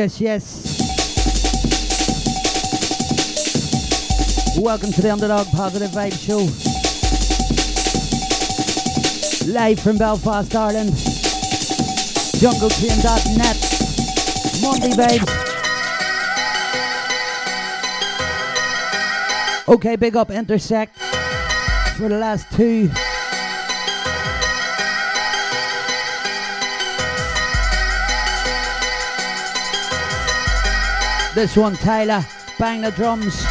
Yes, yes. Welcome to the Underdog Positive Vibe Show. Live from Belfast, Ireland. JungleTrain.net. Monday, babes. Okay, big up Intersect for the last two. This one, Tayla. bang the drums.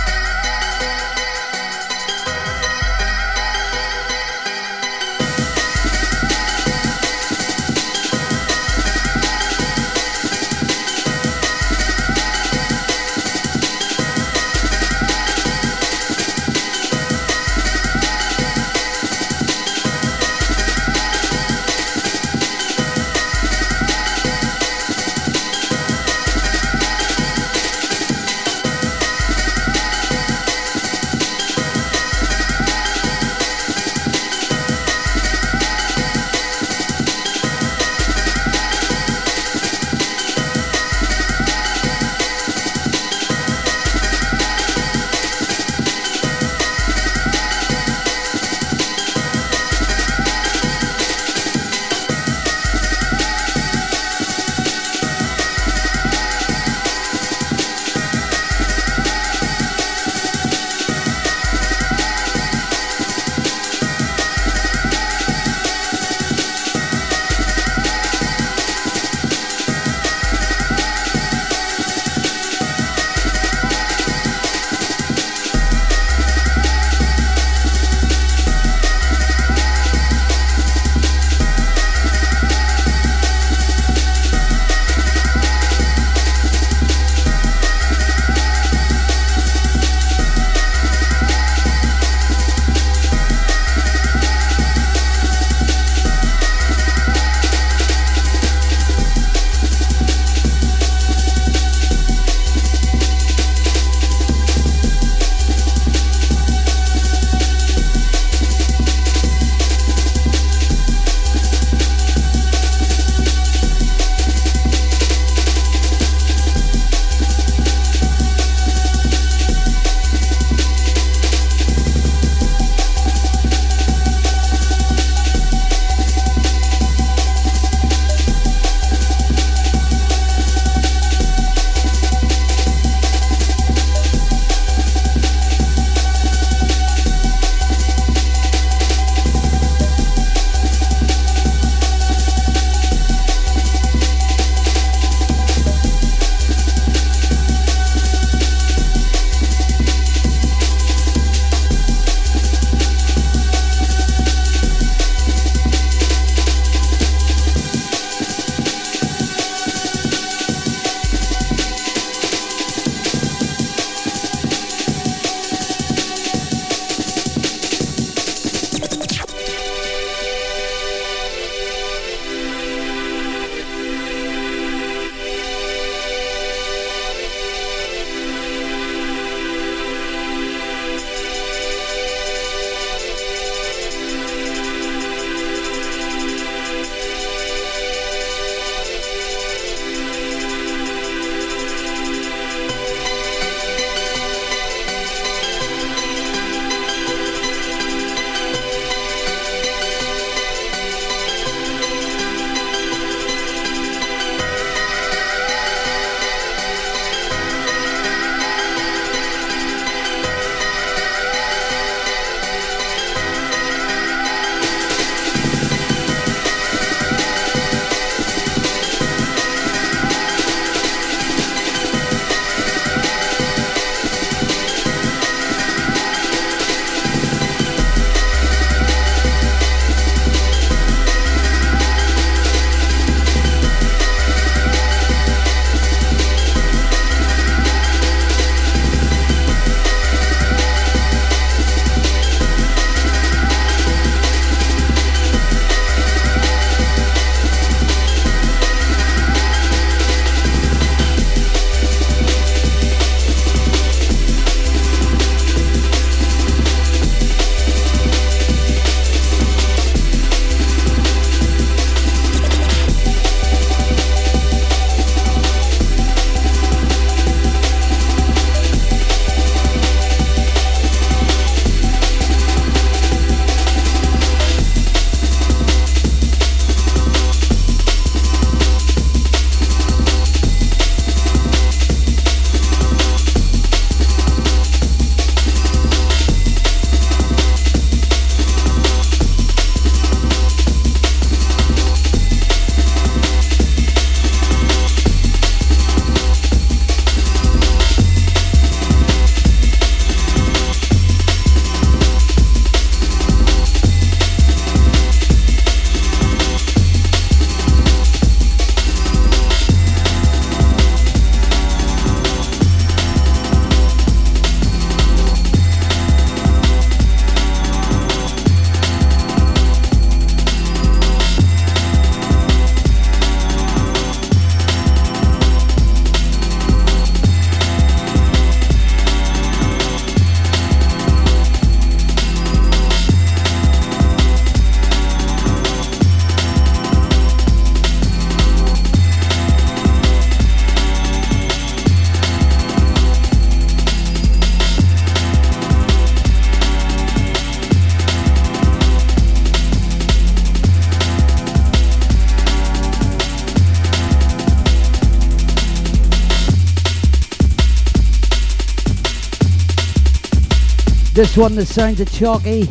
This one, the sounds of Chalke.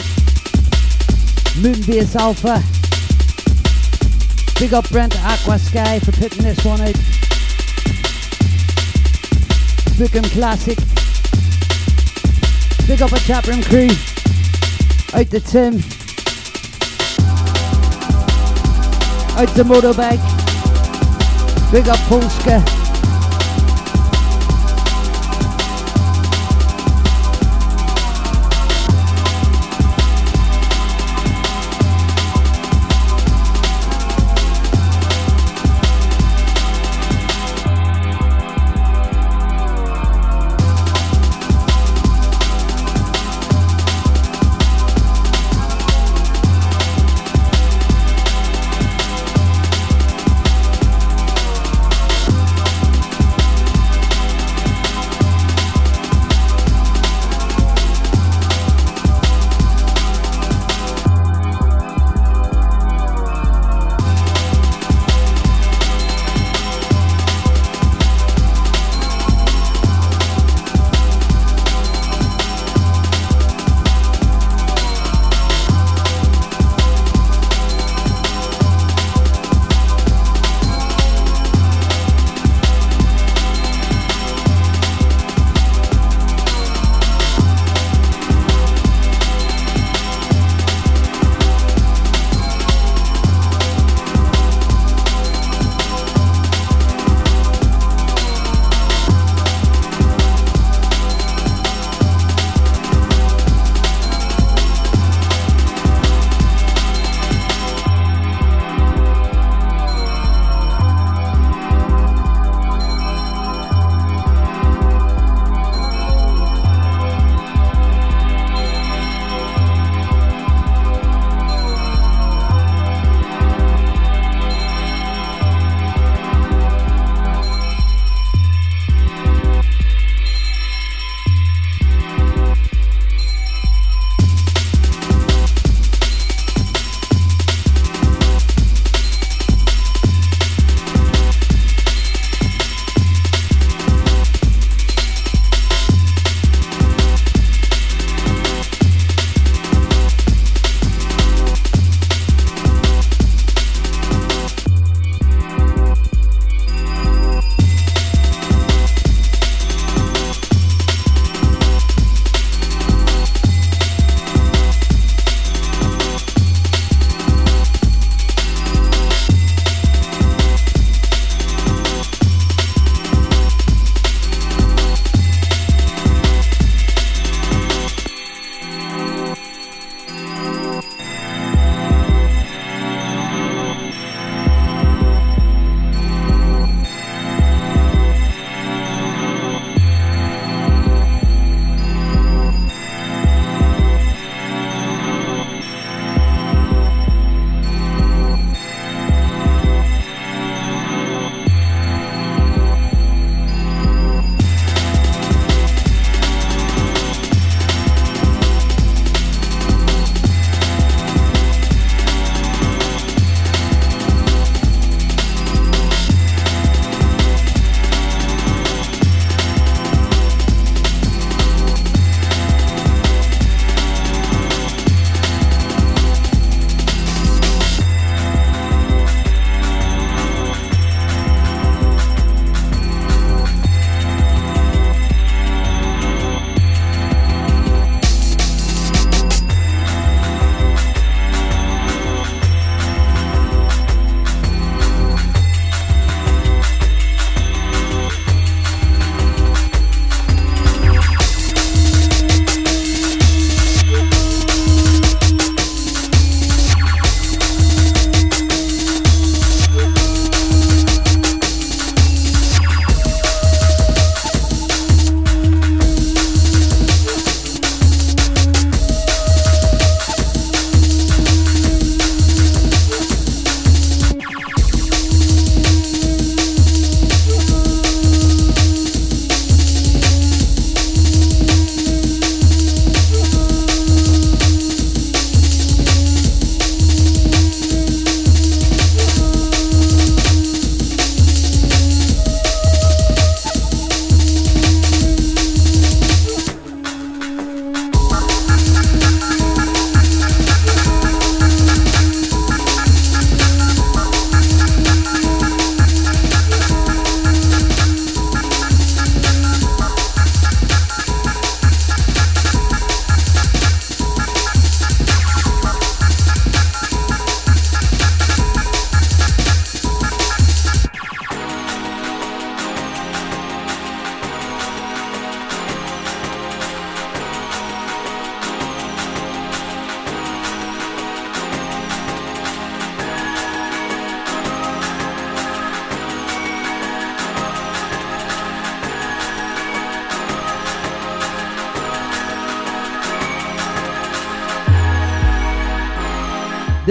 Moonbase Alpha. Big up Brent Aquasky for putting this one out. Bookham Classic. Big up a chatroom crew. Out to Tim. Out to Motorbike. Big up Polska.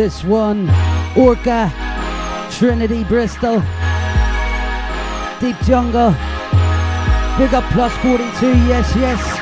This one, Orca, Trinity, Bristol, Deep Jungle. Big up plus 42, yes, yes.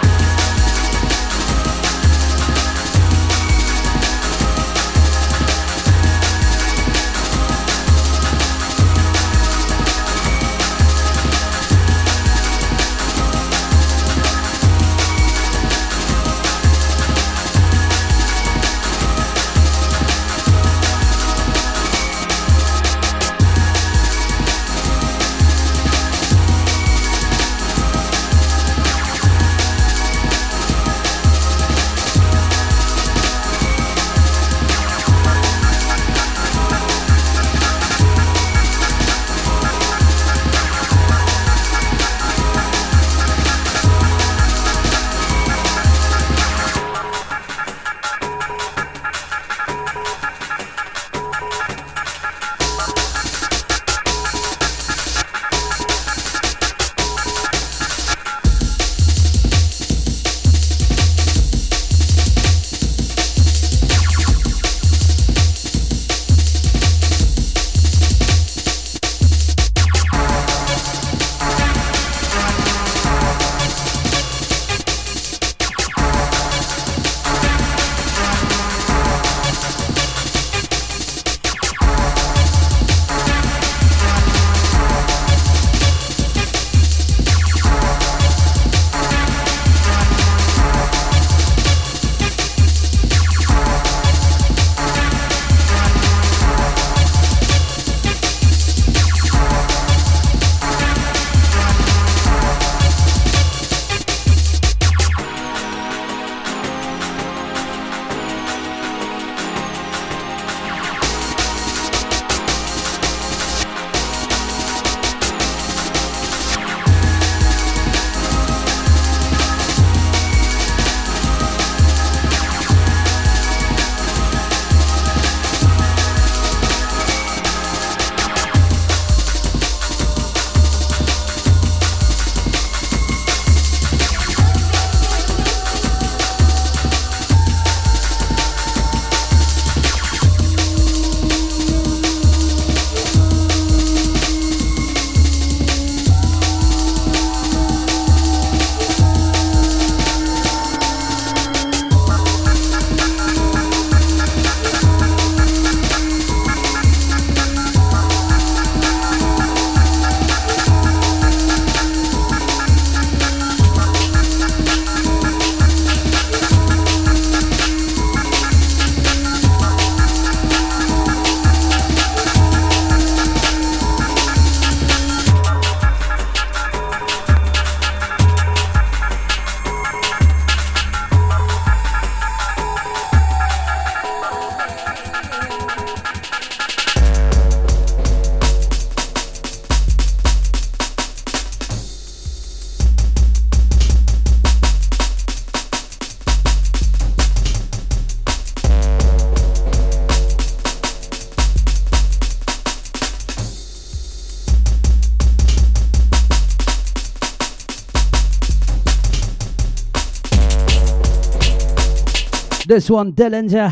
This one, Dillinja,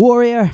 Warrior.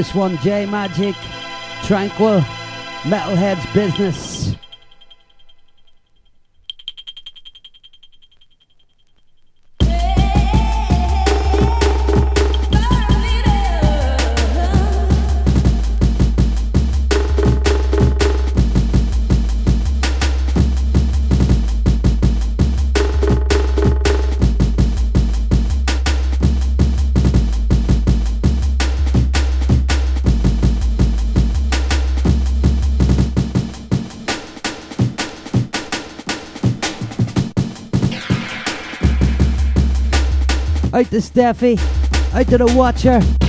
This one, J Majik, Tranquil, Metalheadz Business. To Steffi. Out to the Watcher.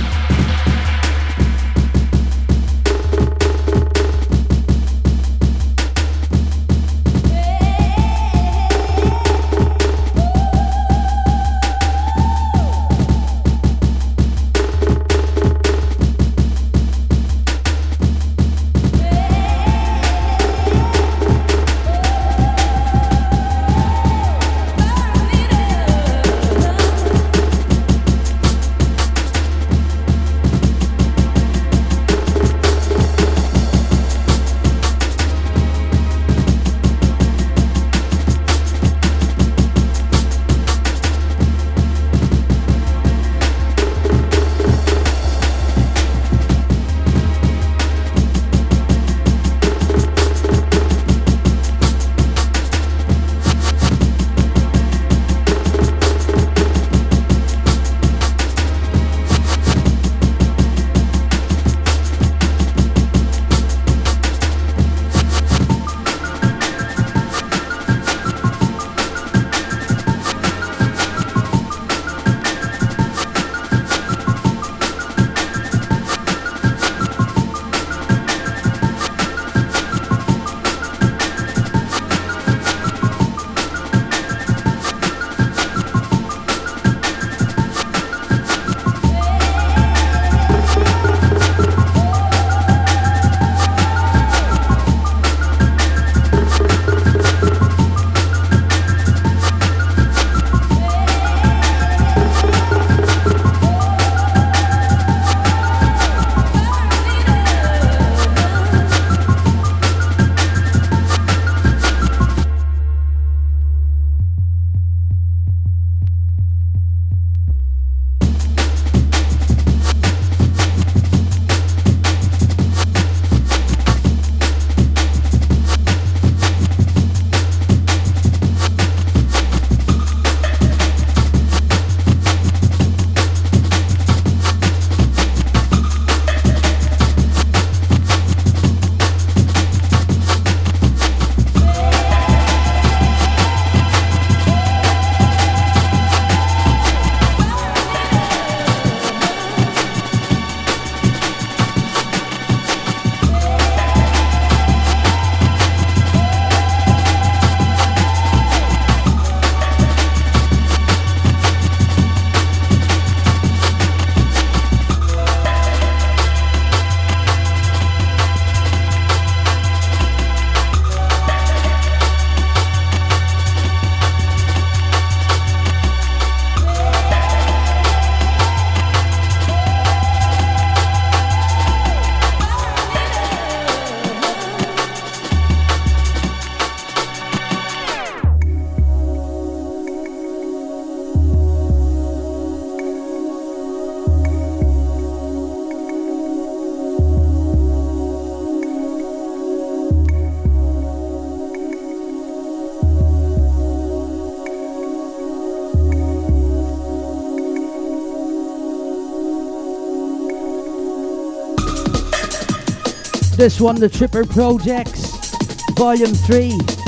This one, the Tripper Projects, Volume 3.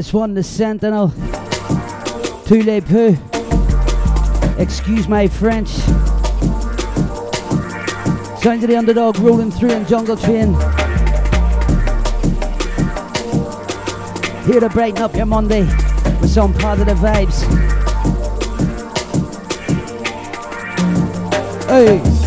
This one, the Sentinel. Tule Poo. Excuse my French. Sound of the underdog rolling through in Jungle Train. Here to brighten up your Monday with some positive vibes. Hey!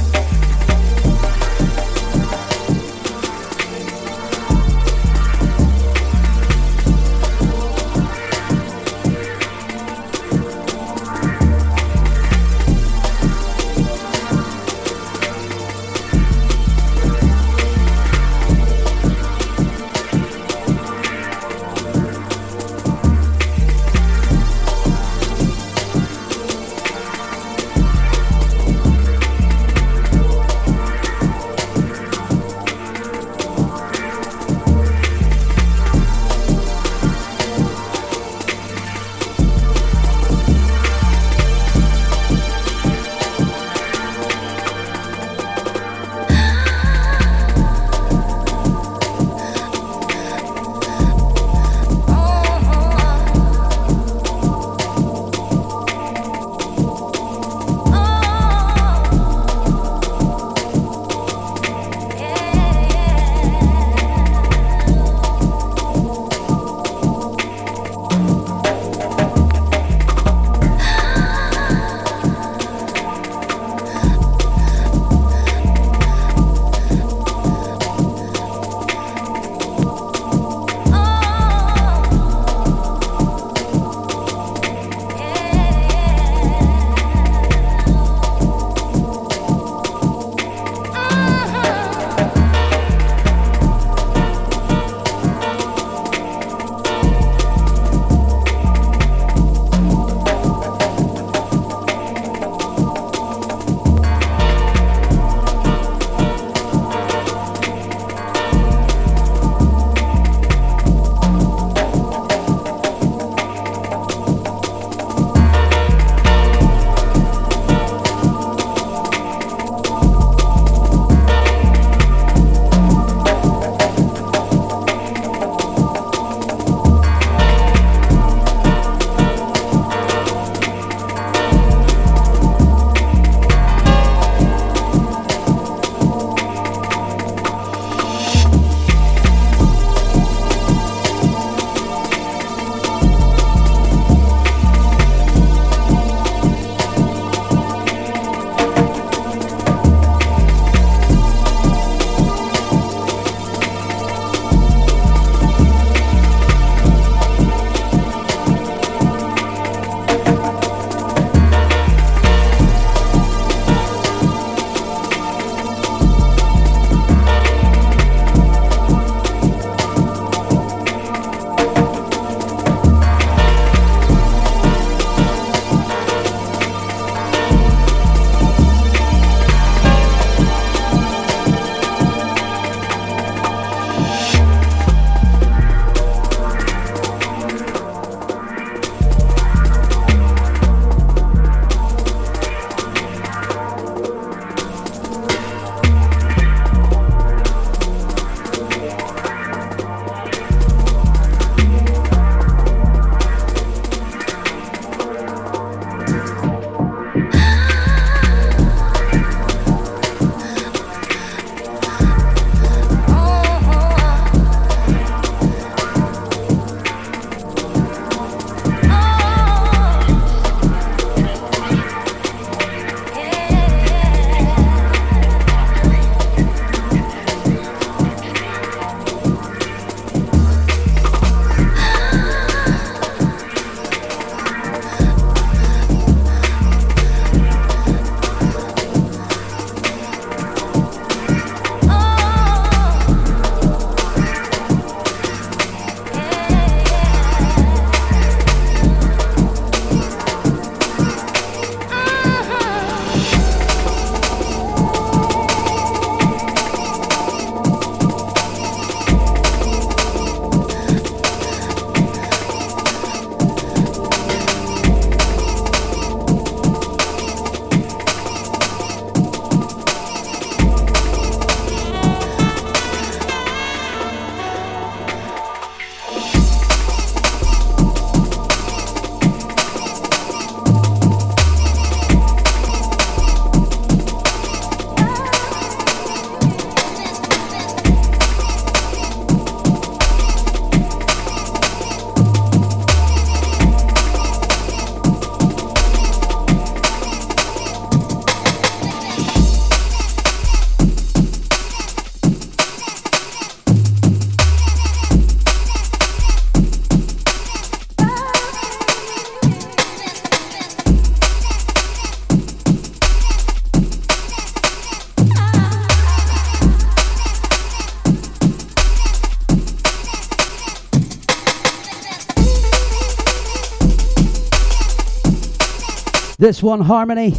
This one, Harmony.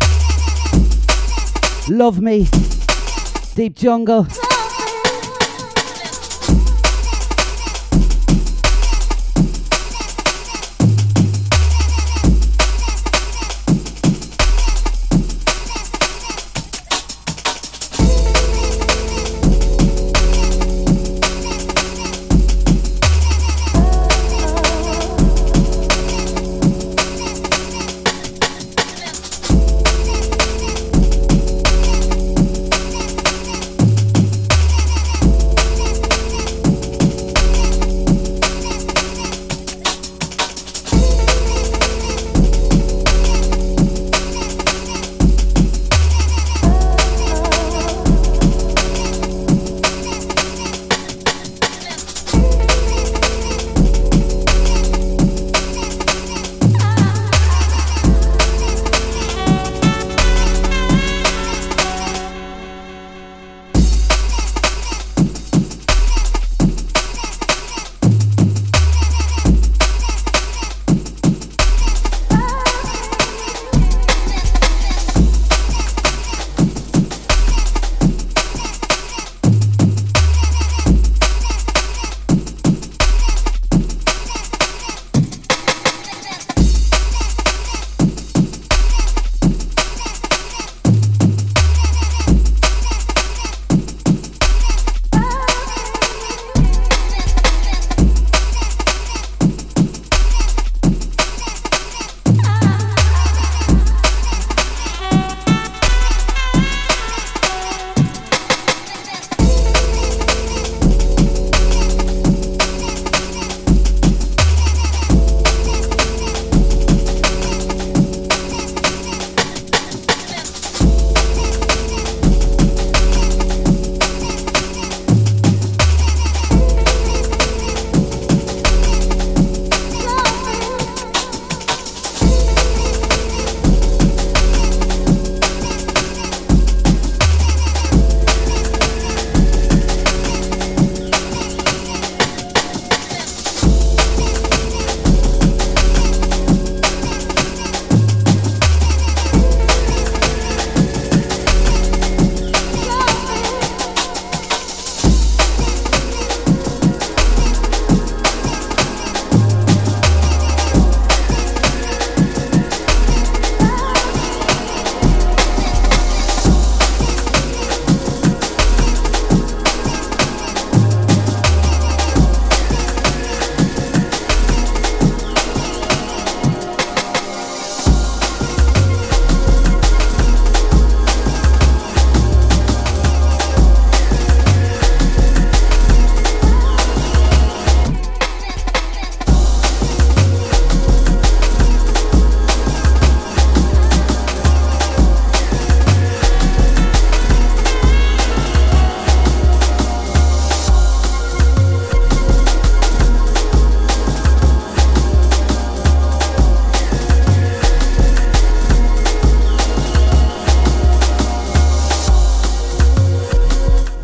Love Me. Deep Jungle.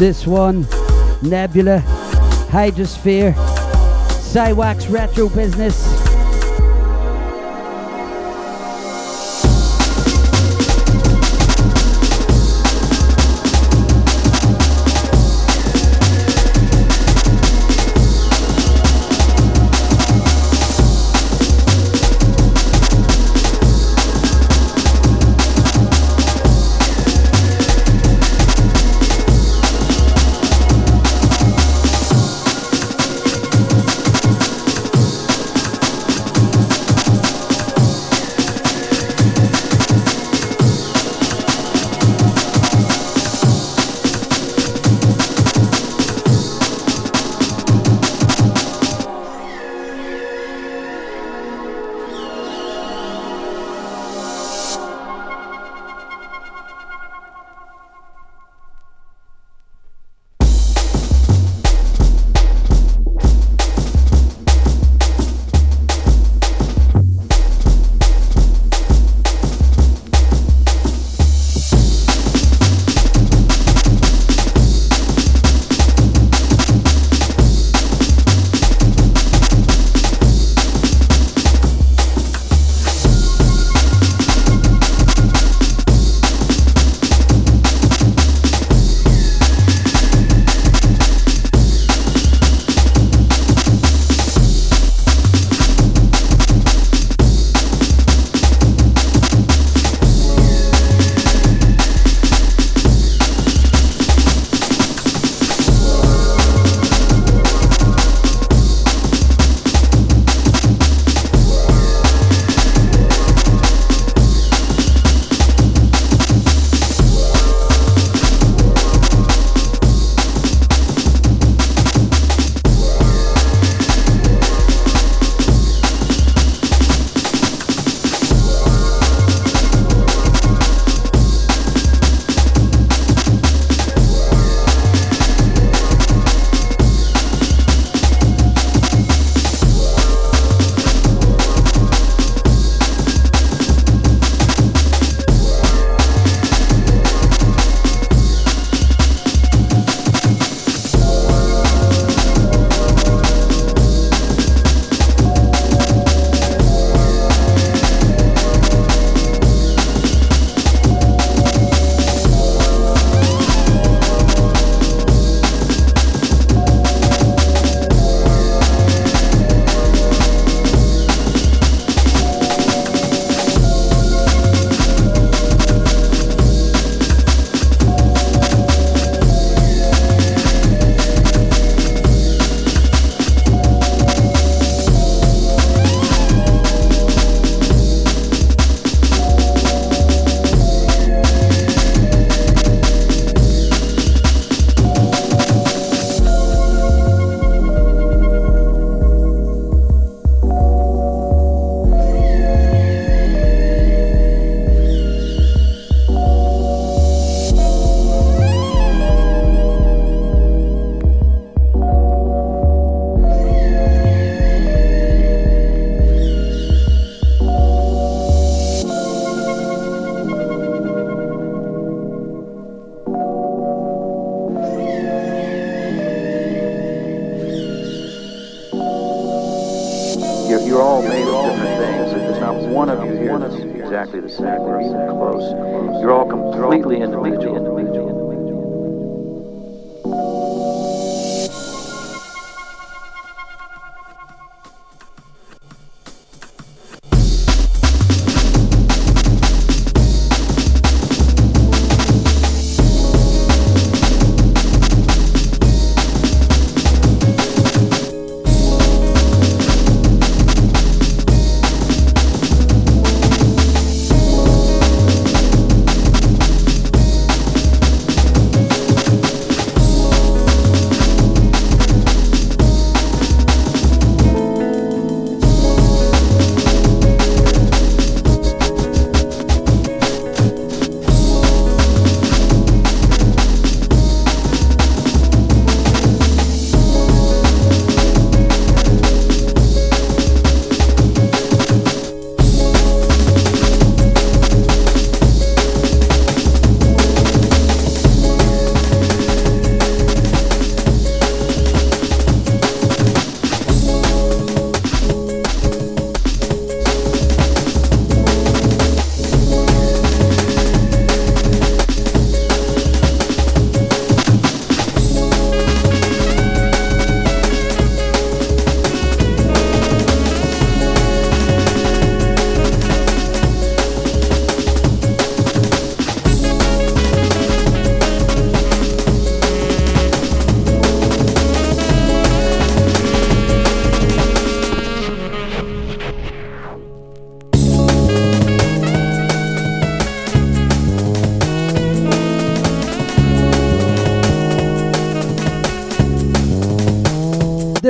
This one, Nebula, Hydrosphere, SciWax Retro Business.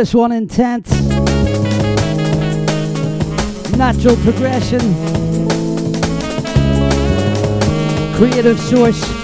This one intense. Natural progression. Creative source.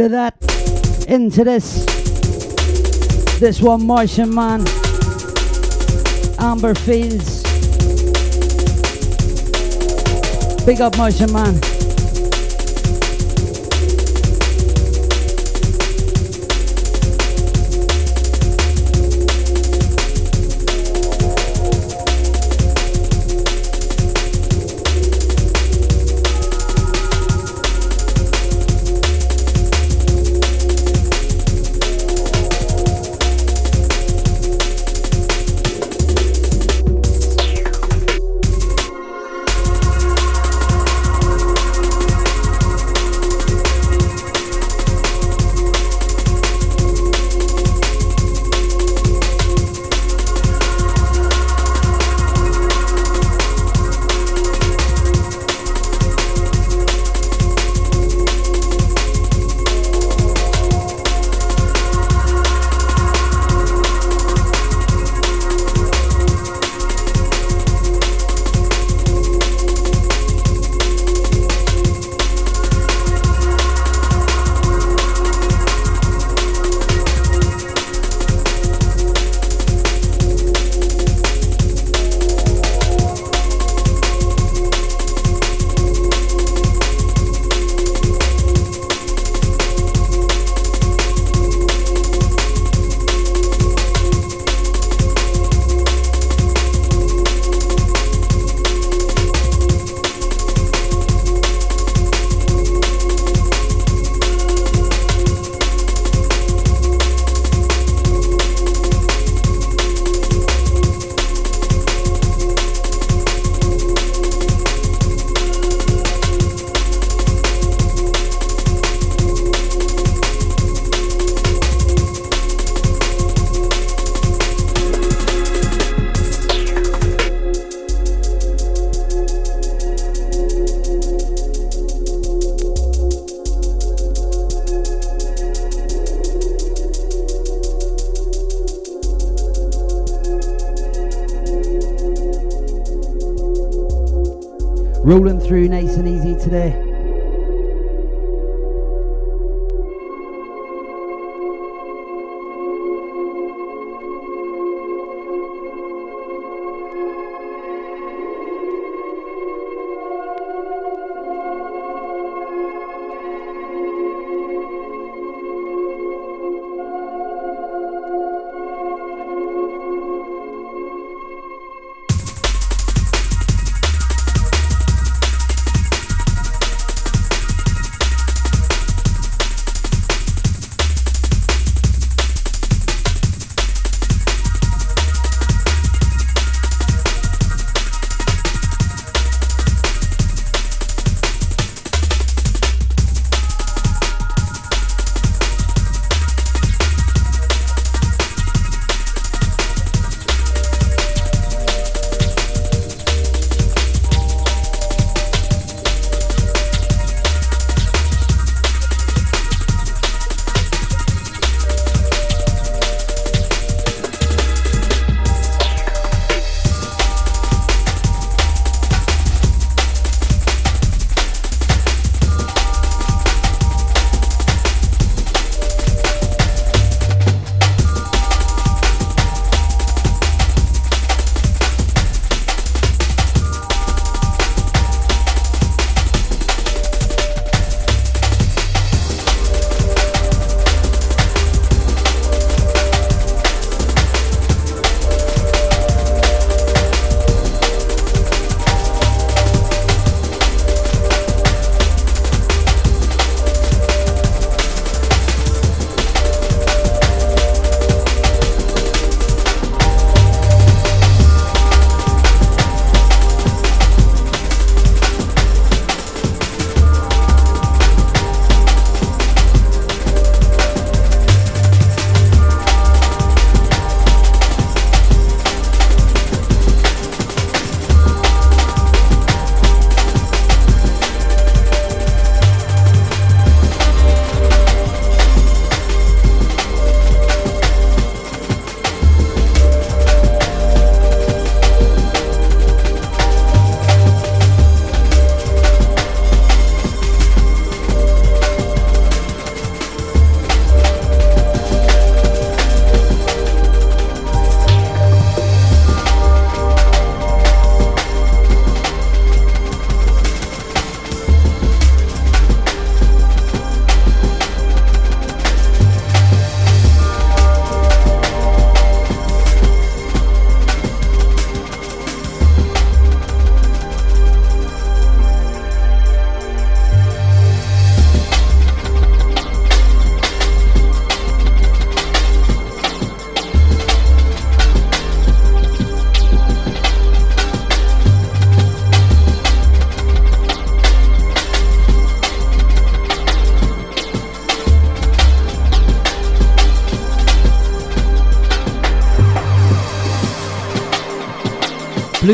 Out of that, into this. This one, Martian Man. Amber Fields. Big up, Martian Man. Through nice and easy today.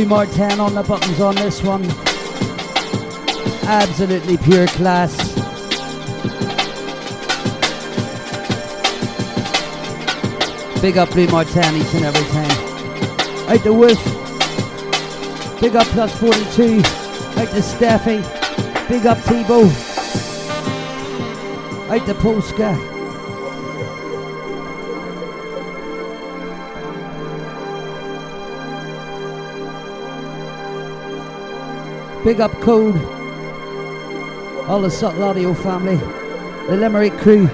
Blu Mar Ten on the buttons on this one. Absolutely pure class. Big up Blu Mar Ten each and every time. Out the Wolf. Big up plus 42. Out to Steffi. Big up Tebow. Out the Polska. Big up Code, all the Subtle Audio family, the Limerick crew.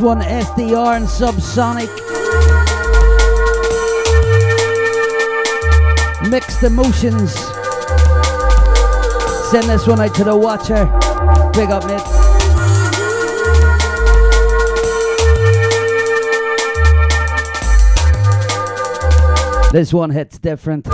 One, SDR and Subsonic. Mixed emotions. Send this one out to the watcher. Big up, mate. This one hits different.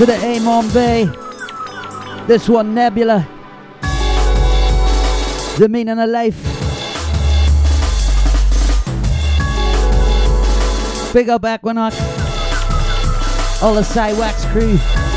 To the Amon Bay. This one, Nebula. The meaning of life. Big up Equinox. All the SciWax crew.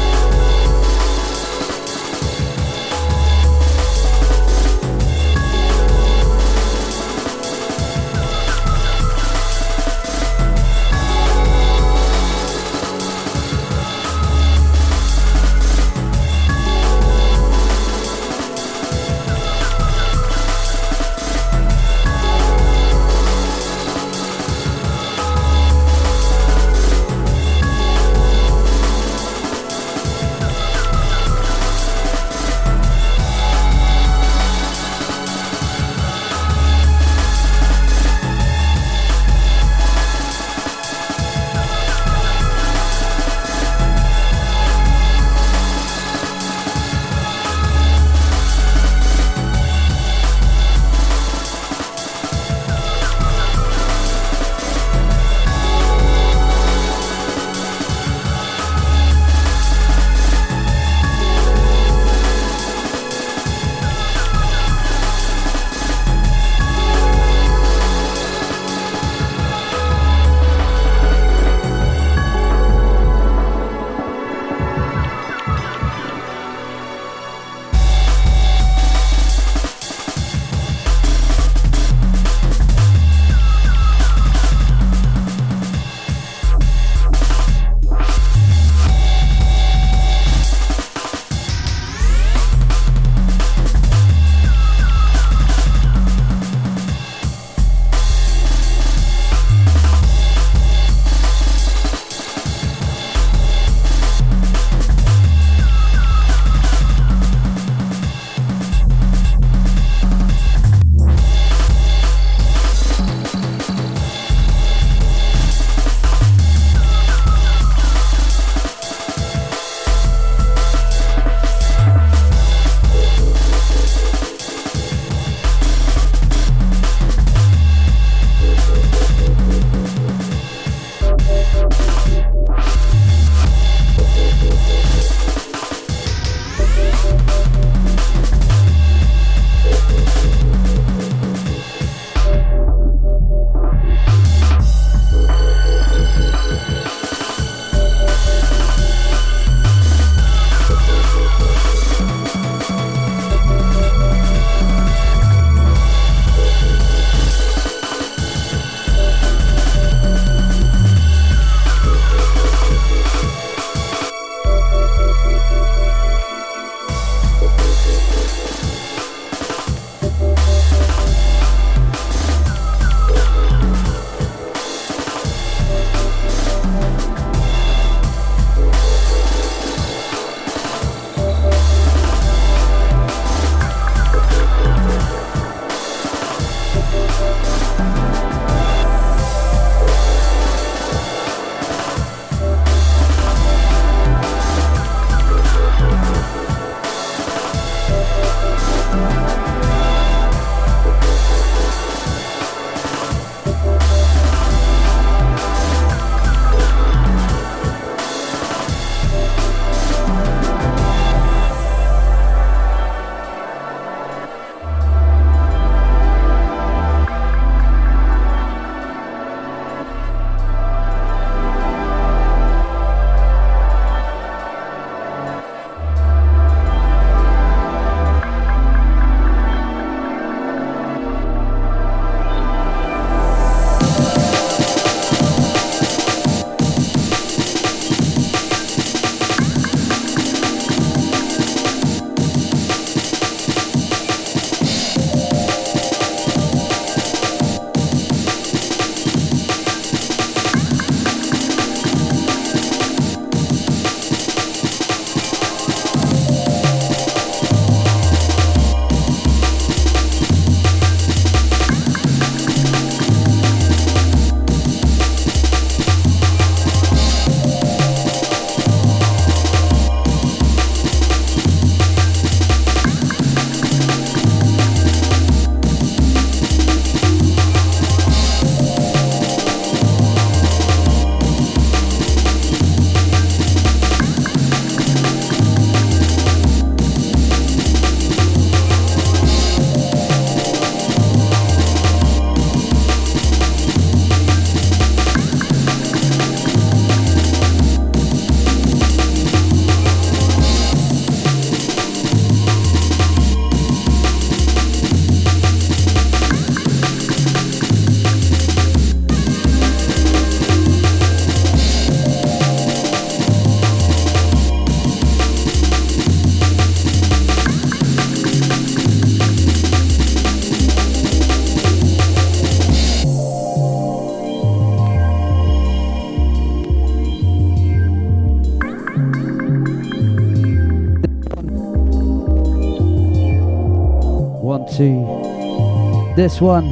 This one,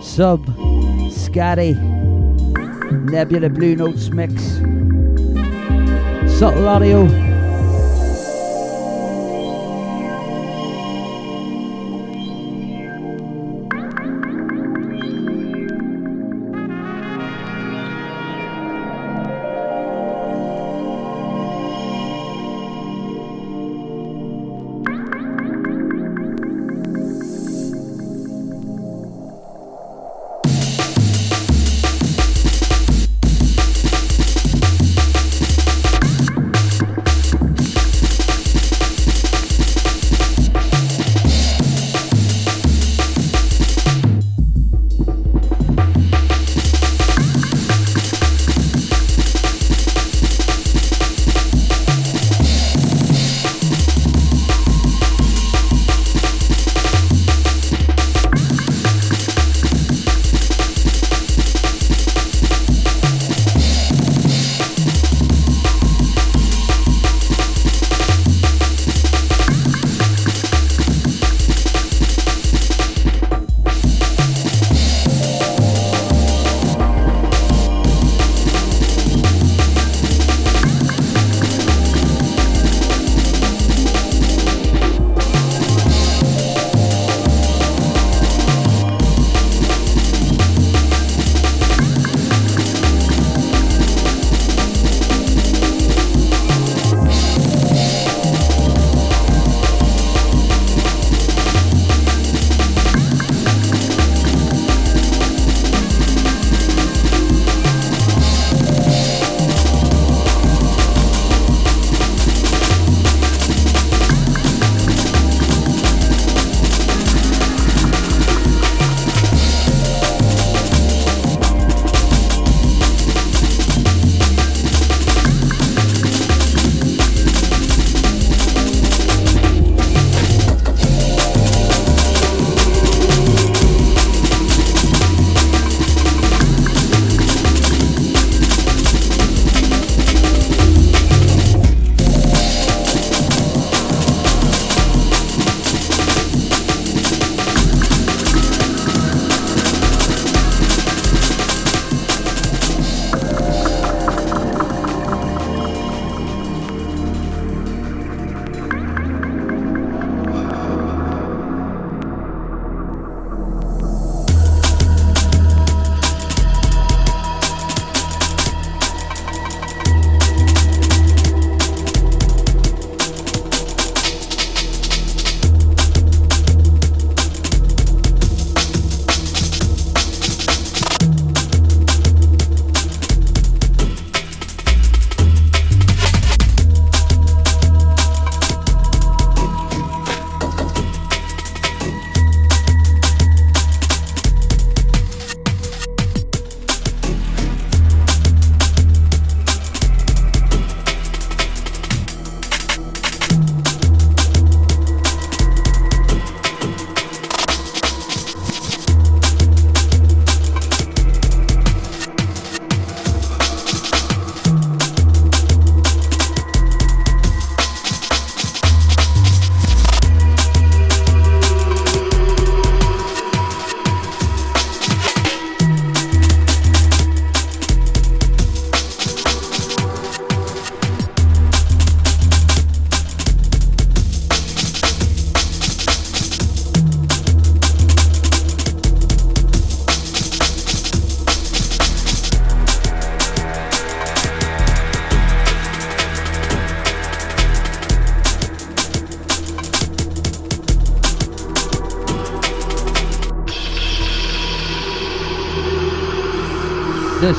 Sub Skadi, Nebula Blue Notes Mix, Subtle Audio.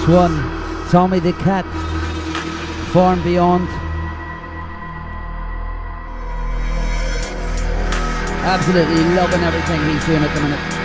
This one, Tommy the Cat, Far and Beyond. Absolutely loving everything he's doing at the minute.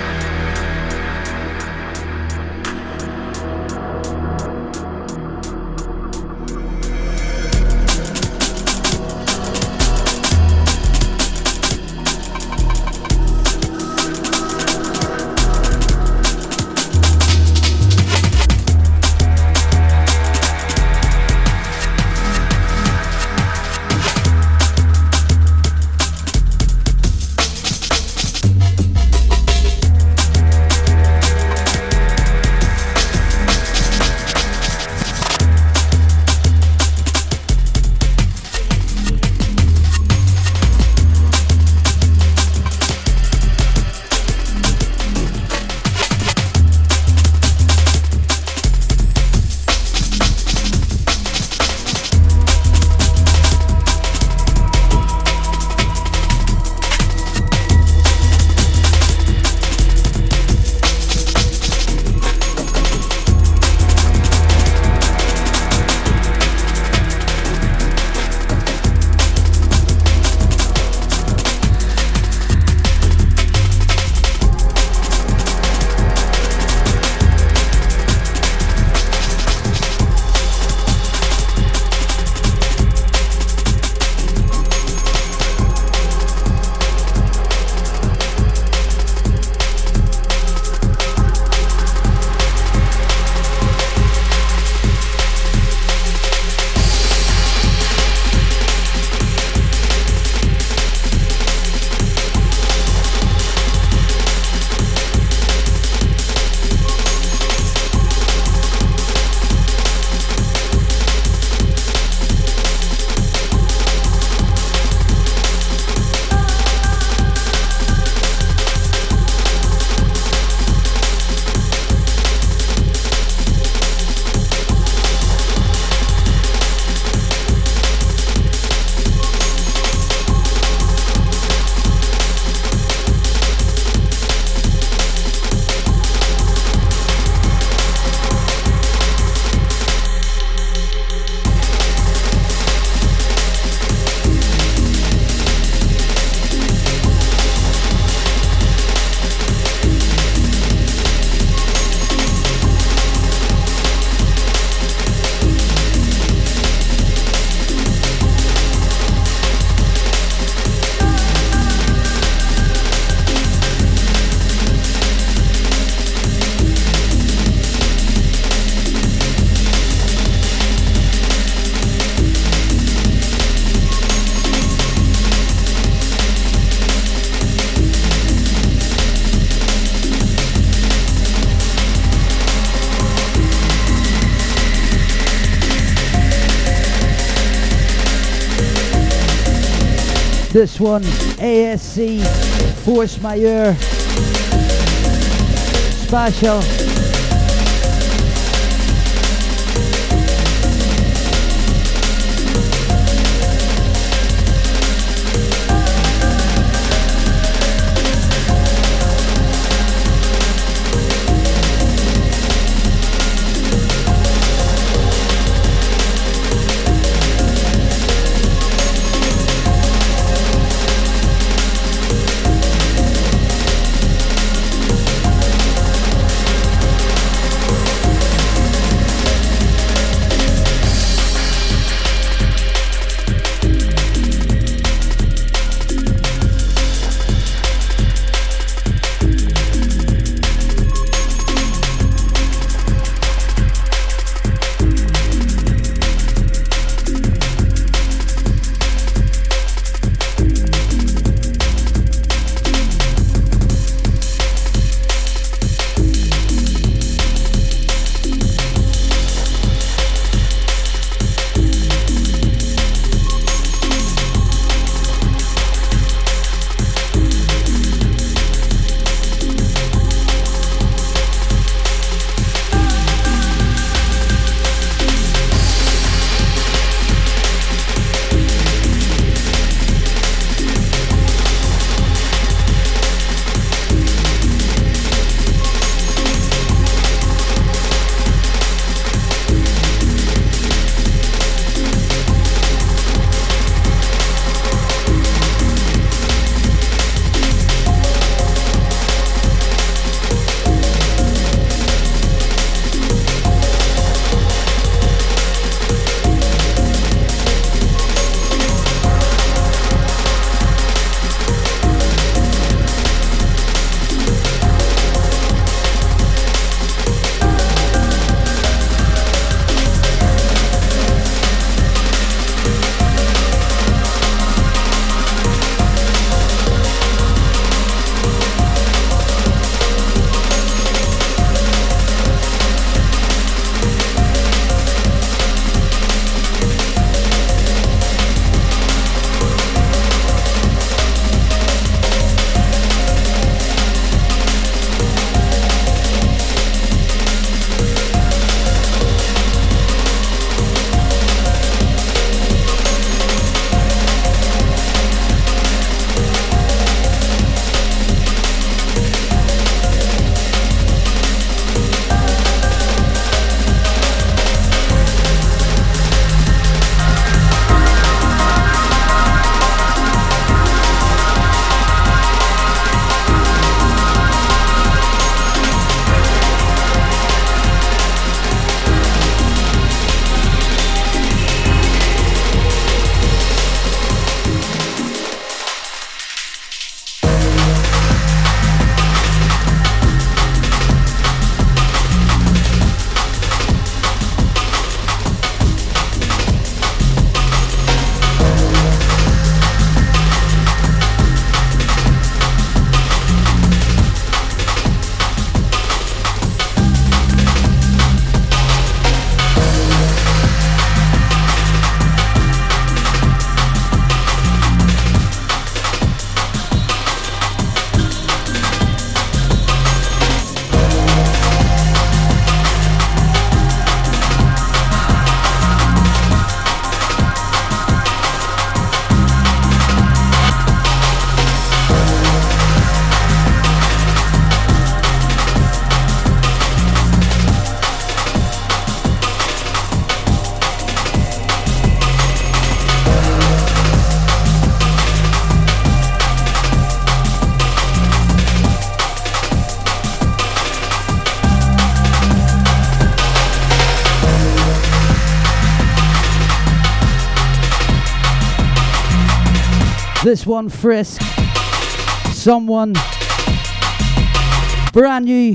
This one, ASC, Force Majeure, Spatial. This one, Friske. Someone. Brand new.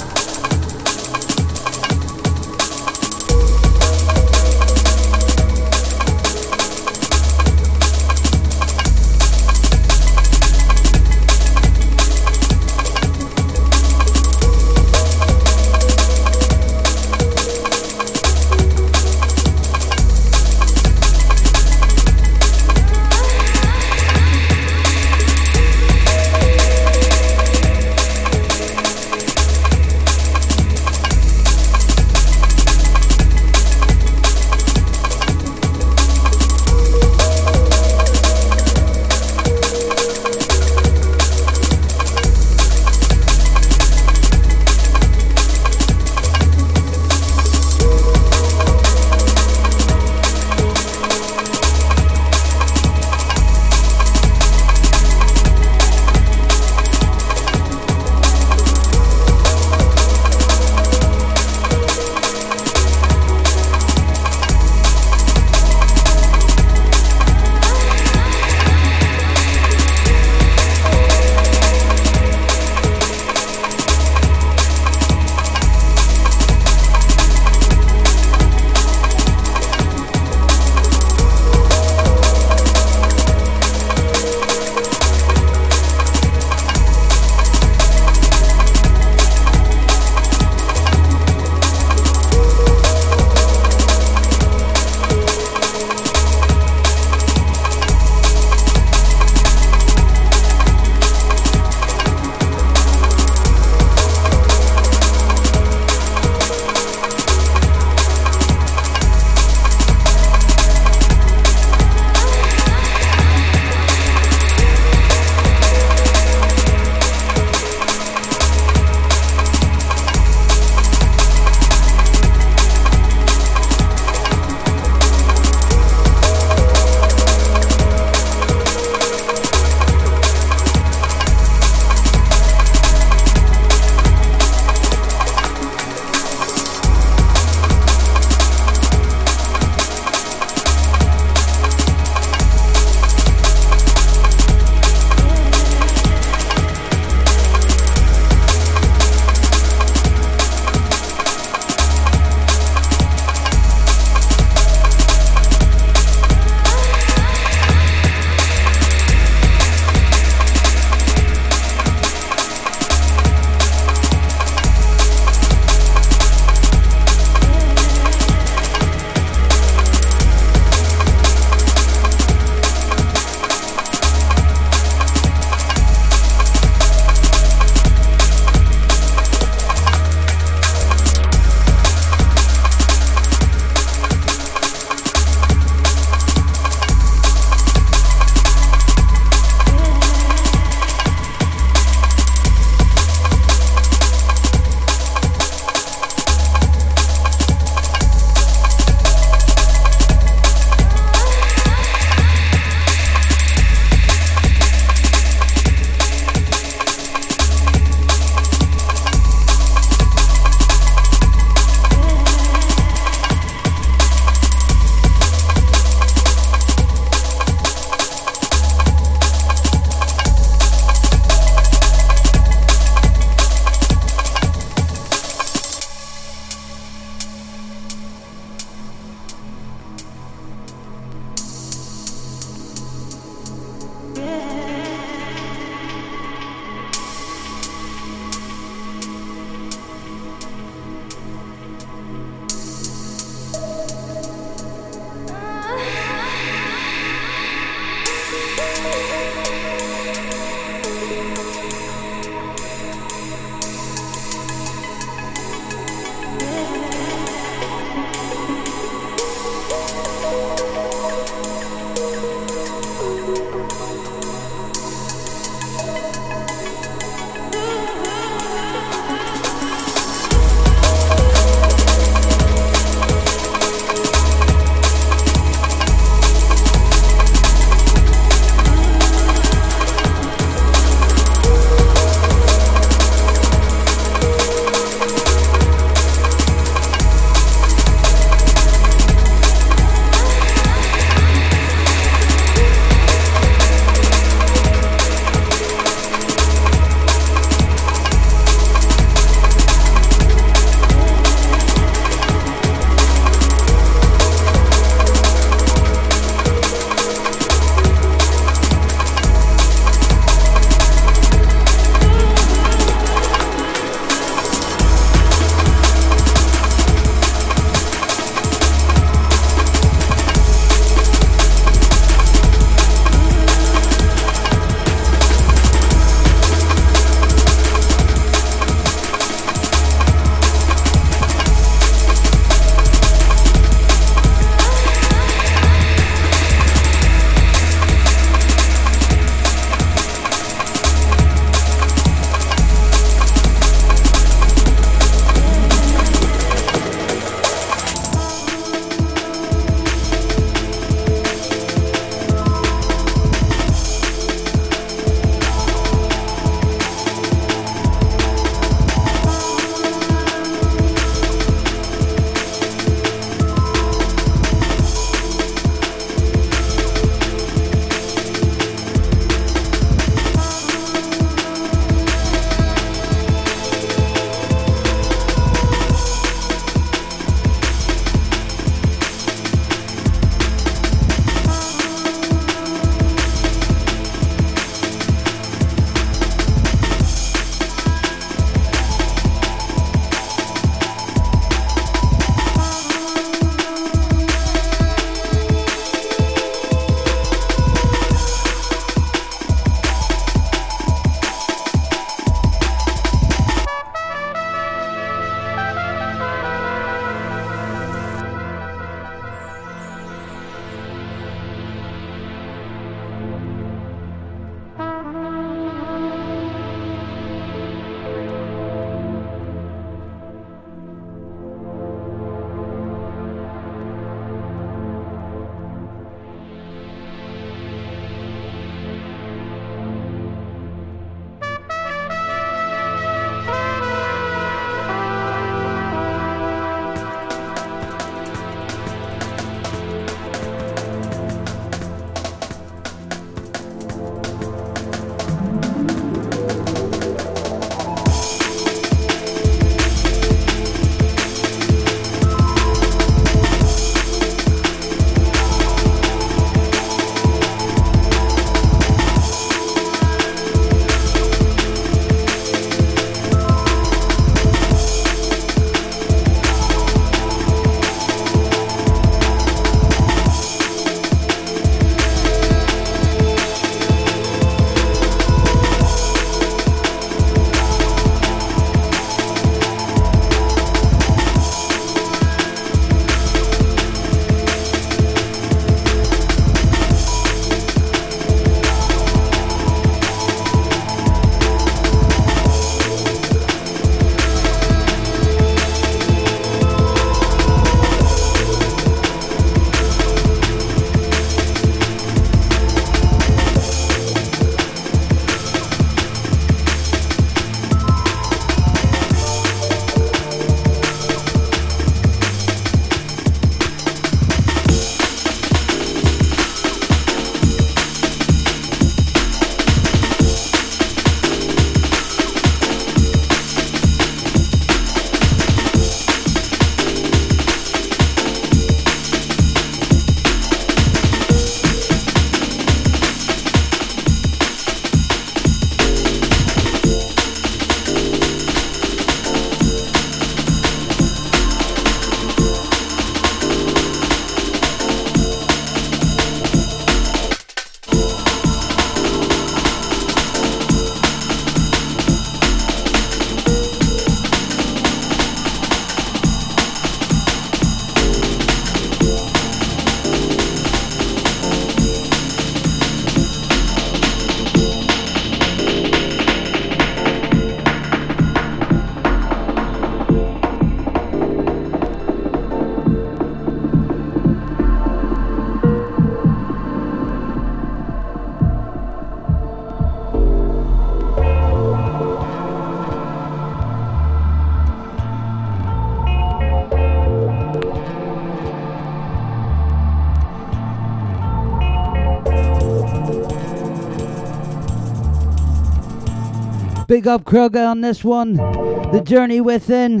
Big up Krugah on this one. The Journey Within.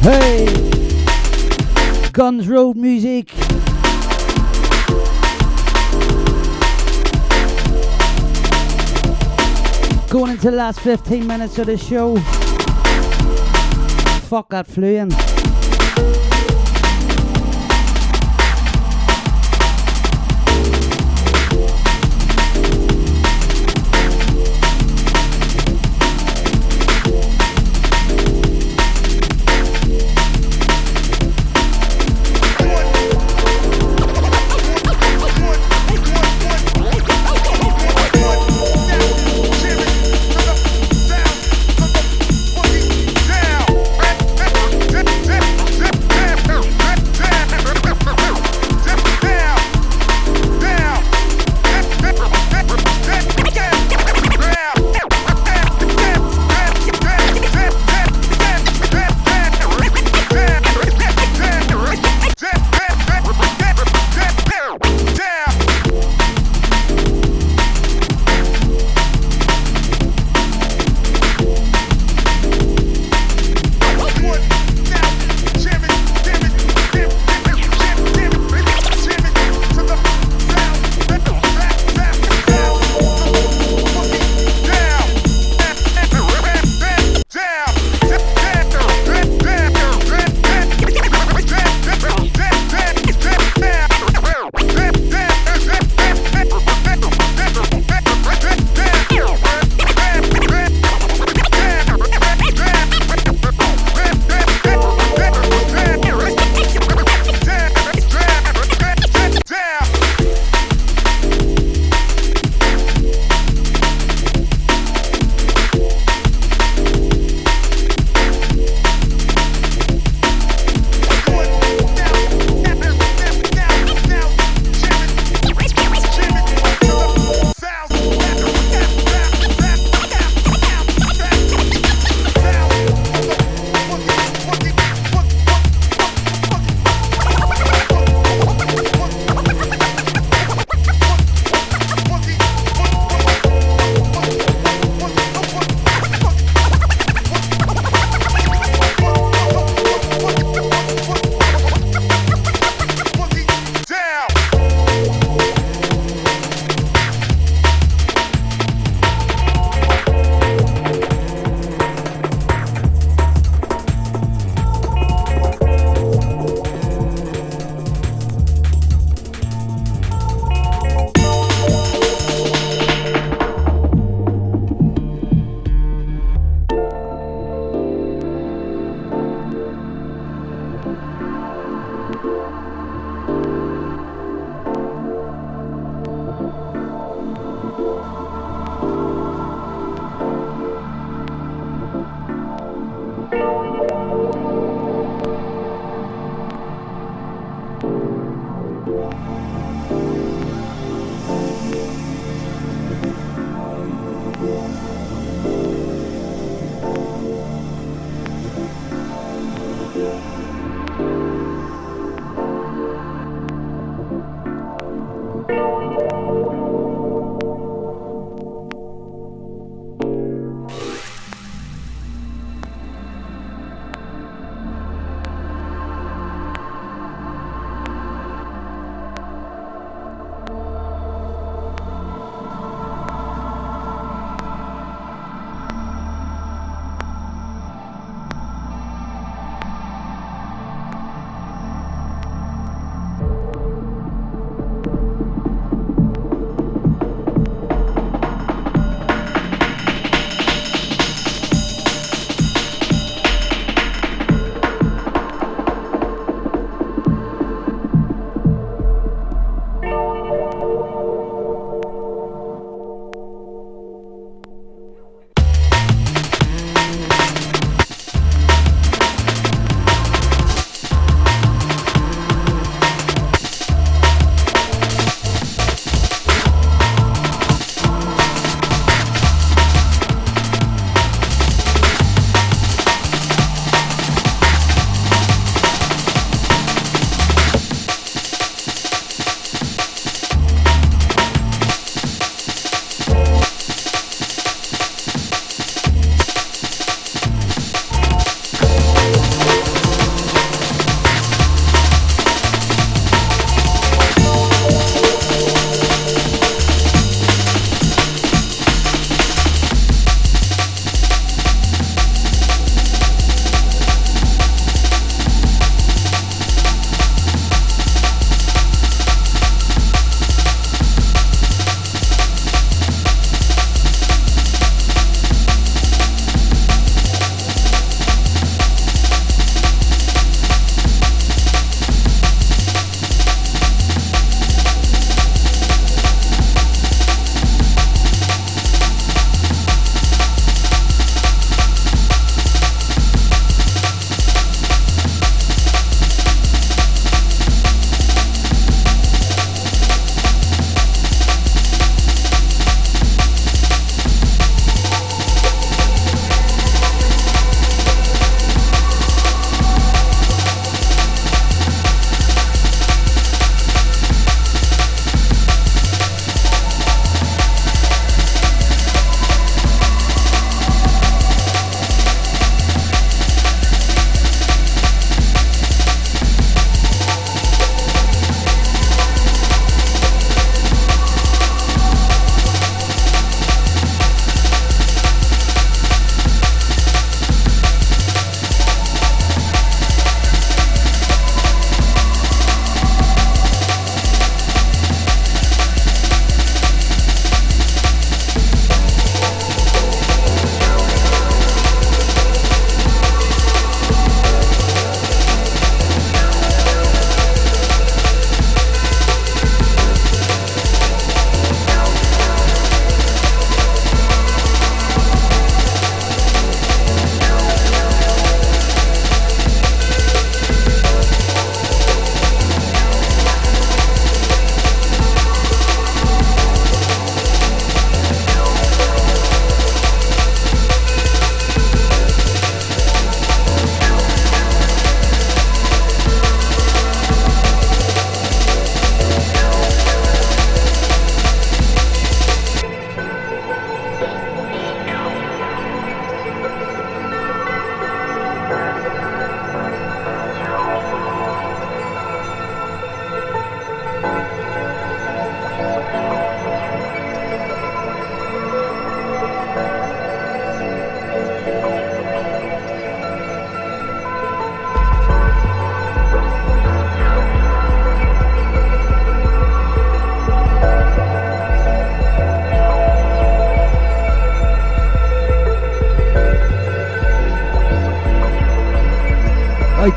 Hey! Gunns Road music. Going into the last 15 minutes of the show. Fuck that fluent.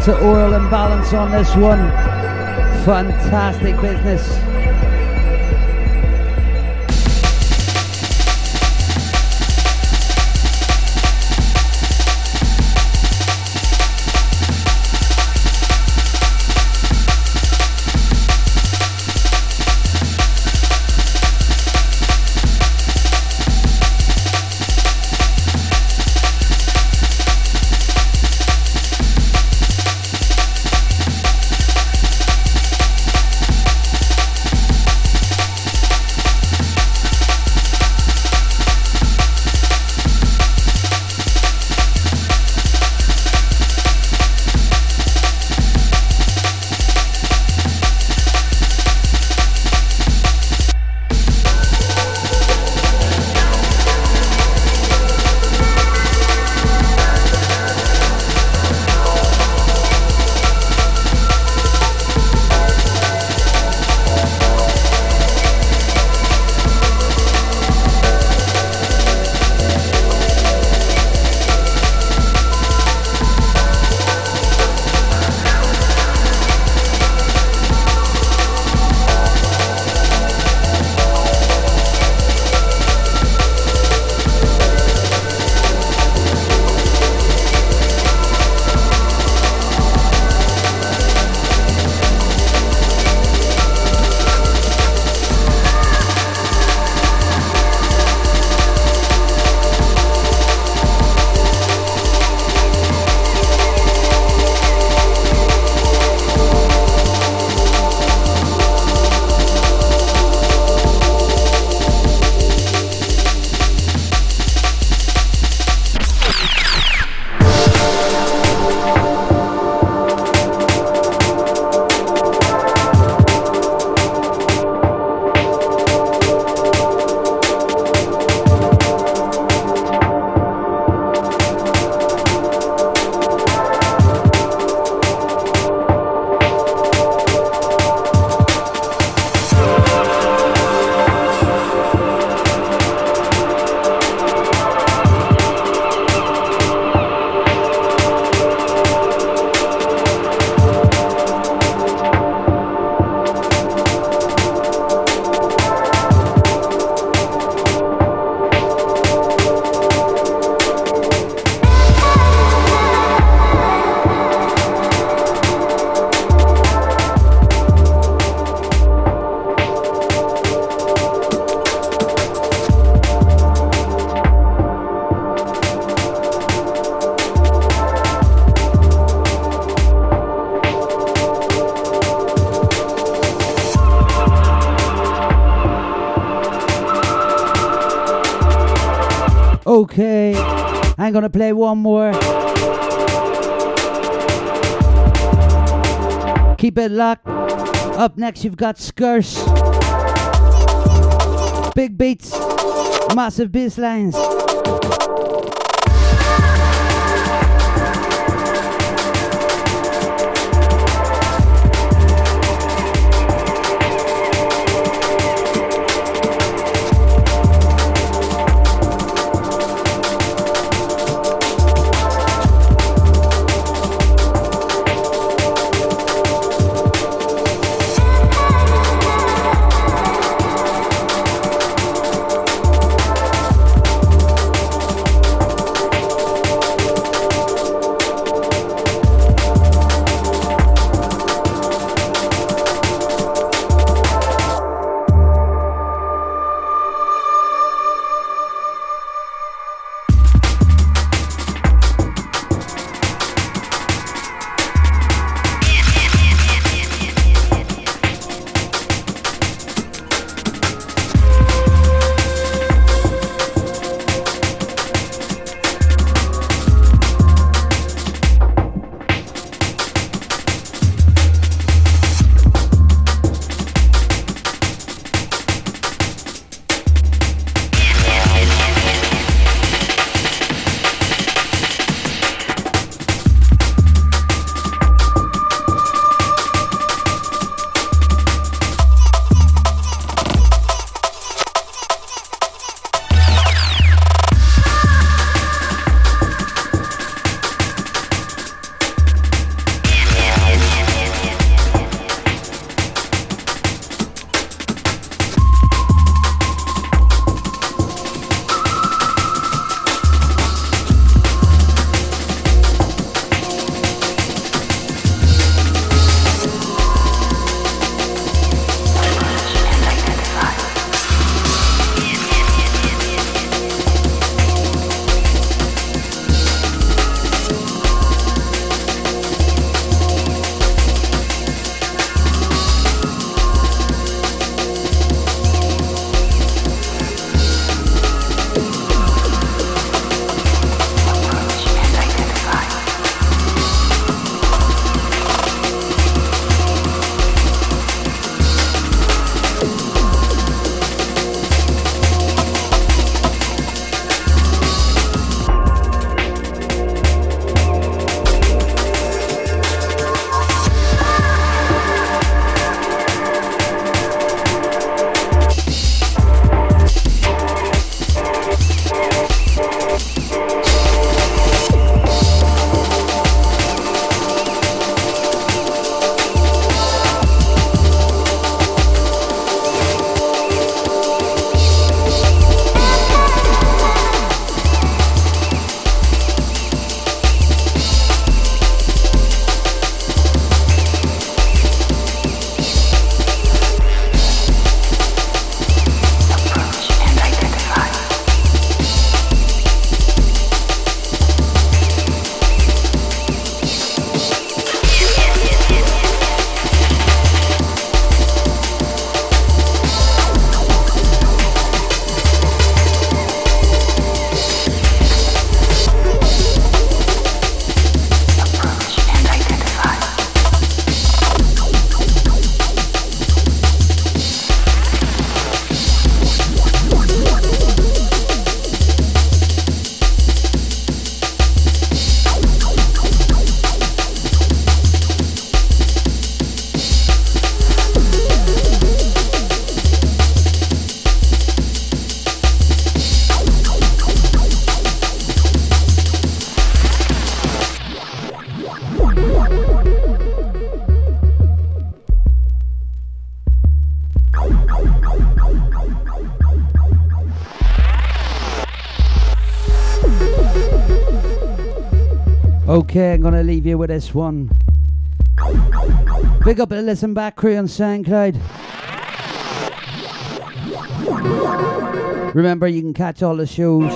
To Aural Imbalance on this one. Fantastic business. I'm gonna play one more. Keep it locked. Up next, you've got Skirse. Big beats, massive bass lines. Leave you with this one. Big up the Listen Back crew on SoundCloud. Remember, you can catch all the shows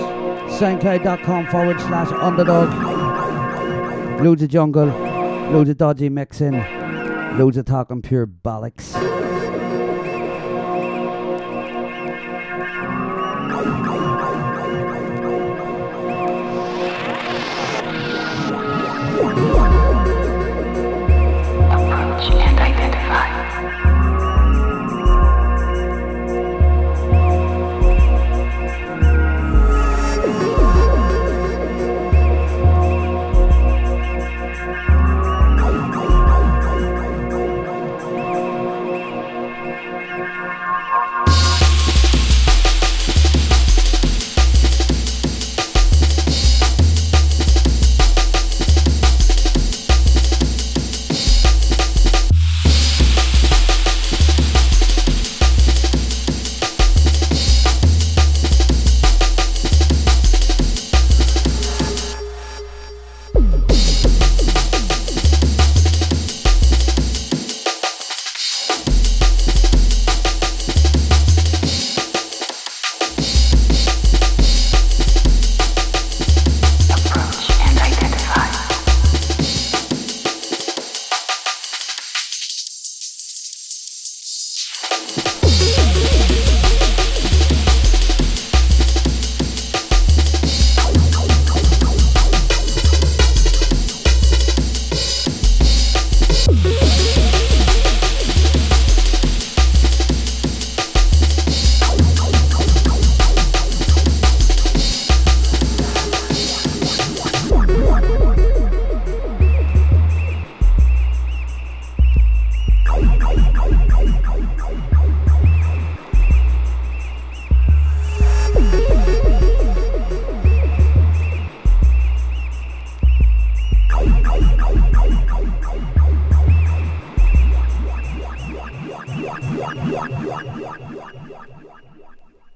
soundcloud.com forward slash undadog. Loads of jungle, loads of dodgy mixing, loads of talking pure bollocks.